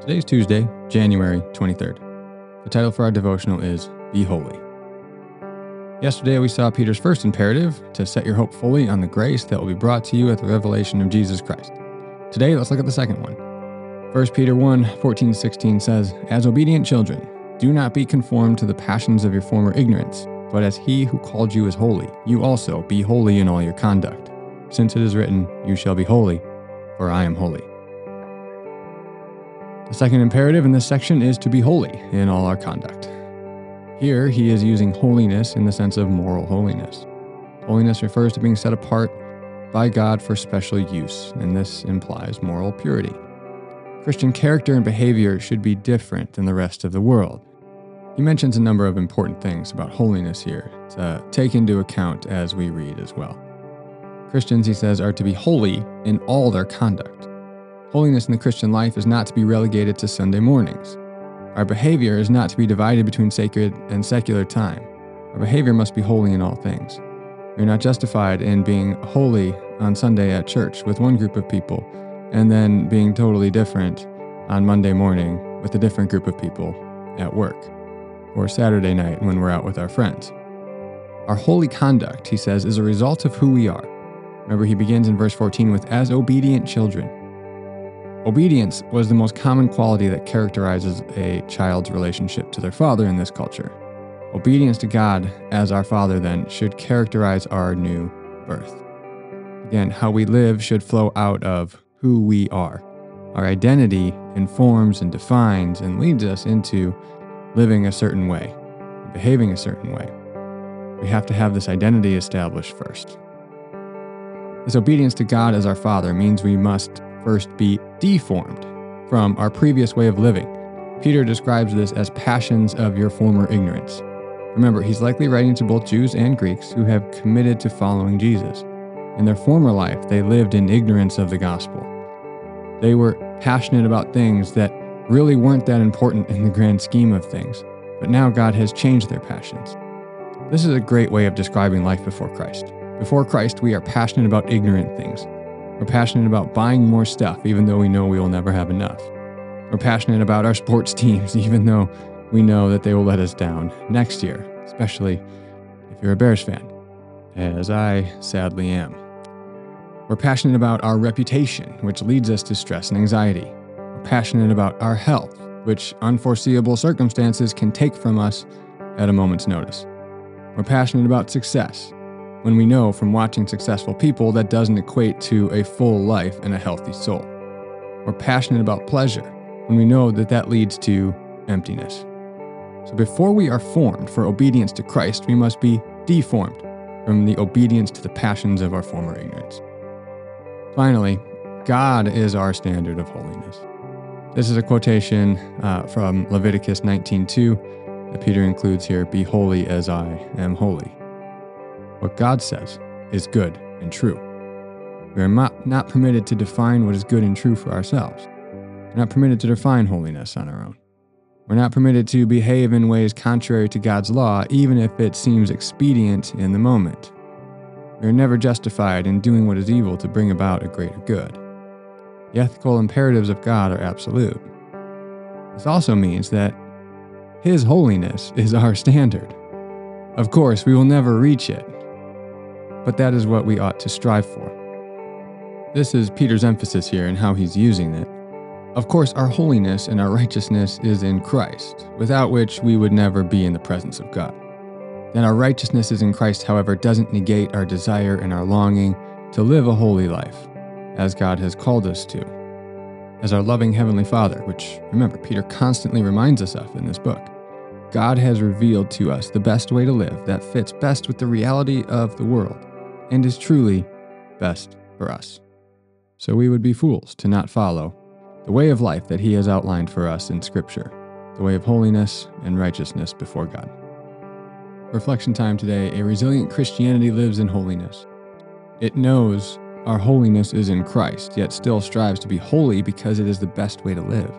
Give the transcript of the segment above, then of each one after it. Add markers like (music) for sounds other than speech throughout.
Today's Tuesday, January 23rd. The title for our devotional is Be Holy. Yesterday, we saw Peter's first imperative to set your hope fully on the grace that will be brought to you at the revelation of Jesus Christ. Today, let's look at the second one. 1 Peter 1 14 16 says, As obedient children, do not be conformed to the passions of your former ignorance, but as he who called you is holy, you also be holy in all your conduct. Since it is written, You shall be holy, for I am holy. The second imperative in this section is to be holy in all our conduct. Here, he is using holiness in the sense of moral holiness. Holiness refers to being set apart by God for special use, and this implies moral purity. Christian character and behavior should be different than the rest of the world. He mentions a number of important things about holiness here to take into account as we read as well. Christians, he says, are to be holy in all their conduct. Holiness in the Christian life is not to be relegated to Sunday mornings. Our behavior is not to be divided between sacred and secular time. Our behavior must be holy in all things. We are not justified in being holy on Sunday at church with one group of people and then being totally different on Monday morning with a different group of people at work or Saturday night when we're out with our friends. Our holy conduct, he says, is a result of who we are. Remember, he begins in verse 14 with, as obedient children. Obedience was the most common quality that characterizes a child's relationship to their father in this culture. Obedience to God as our Father, then, should characterize our new birth. Again, how we live should flow out of who we are. Our identity informs and defines and leads us into living a certain way, behaving a certain way. We have to have this identity established first. This obedience to God as our Father means we must first be deformed from our previous way of living. Peter describes this as passions of your former ignorance. Remember, he's likely writing to both Jews and Greeks who have committed to following Jesus. In their former life, they lived in ignorance of the gospel. They were passionate about things that really weren't that important in the grand scheme of things, but now God has changed their passions. This is a great way of describing life before Christ. Before Christ, we are passionate about ignorant things. We're passionate about buying more stuff, even though we know we will never have enough. We're passionate about our (laughs) sports teams, even though we know that they will let us down next year, especially if you're a Bears fan, as I sadly am. We're passionate about our reputation, which leads us to stress and anxiety. We're passionate about our health, which unforeseeable circumstances can take from us at a moment's notice. We're passionate about success, when we know from watching successful people that doesn't equate to a full life and a healthy soul. We're passionate about pleasure when we know that that leads to emptiness. So before we are formed for obedience to Christ, we must be deformed from the obedience to the passions of our former ignorance. Finally, God is our standard of holiness. This is a quotation uh, from Leviticus 19:2 that Peter includes here, "Be holy as I am holy." What God says is good and true. We are not, not permitted to define what is good and true for ourselves. We're not permitted to define holiness on our own. We're not permitted to behave in ways contrary to God's law, even if it seems expedient in the moment. We are never justified in doing what is evil to bring about a greater good. The ethical imperatives of God are absolute. This also means that His holiness is our standard. Of course, we will never reach it, but that is what we ought to strive for. This is Peter's emphasis here and how he's using it. Of course, our holiness and our righteousness is in Christ, without which we would never be in the presence of God. That our righteousness is in Christ, however, doesn't negate our desire and our longing to live a holy life, as God has called us to. As our loving Heavenly Father, which remember, Peter constantly reminds us of in this book. God has revealed to us the best way to live that fits best with the reality of the world and is truly best for us. So we would be fools to not follow the way of life that He has outlined for us in Scripture, the way of holiness and righteousness before God. Reflection time today a resilient Christianity lives in holiness. It knows our holiness is in Christ, yet still strives to be holy because it is the best way to live.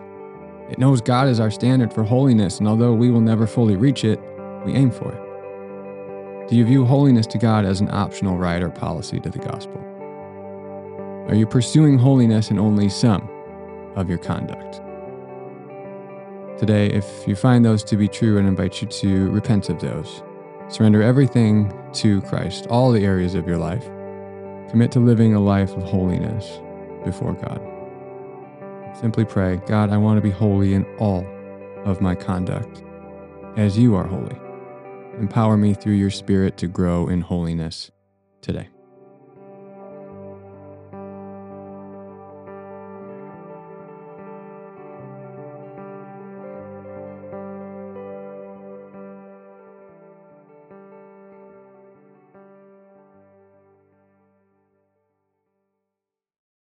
It knows God is our standard for holiness, and although we will never fully reach it, we aim for it. Do you view holiness to God as an optional right or policy to the gospel? Are you pursuing holiness in only some of your conduct? Today, if you find those to be true, and invite you to repent of those. Surrender everything to Christ, all the areas of your life. Commit to living a life of holiness before God. Simply pray, God, I want to be holy in all of my conduct, as you are holy. Empower me through your Spirit to grow in holiness today.